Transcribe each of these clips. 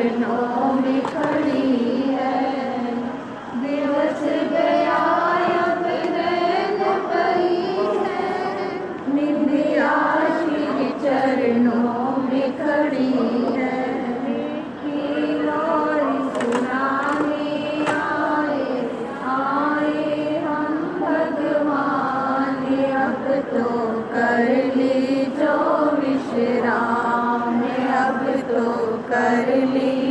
in. कर ली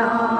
कर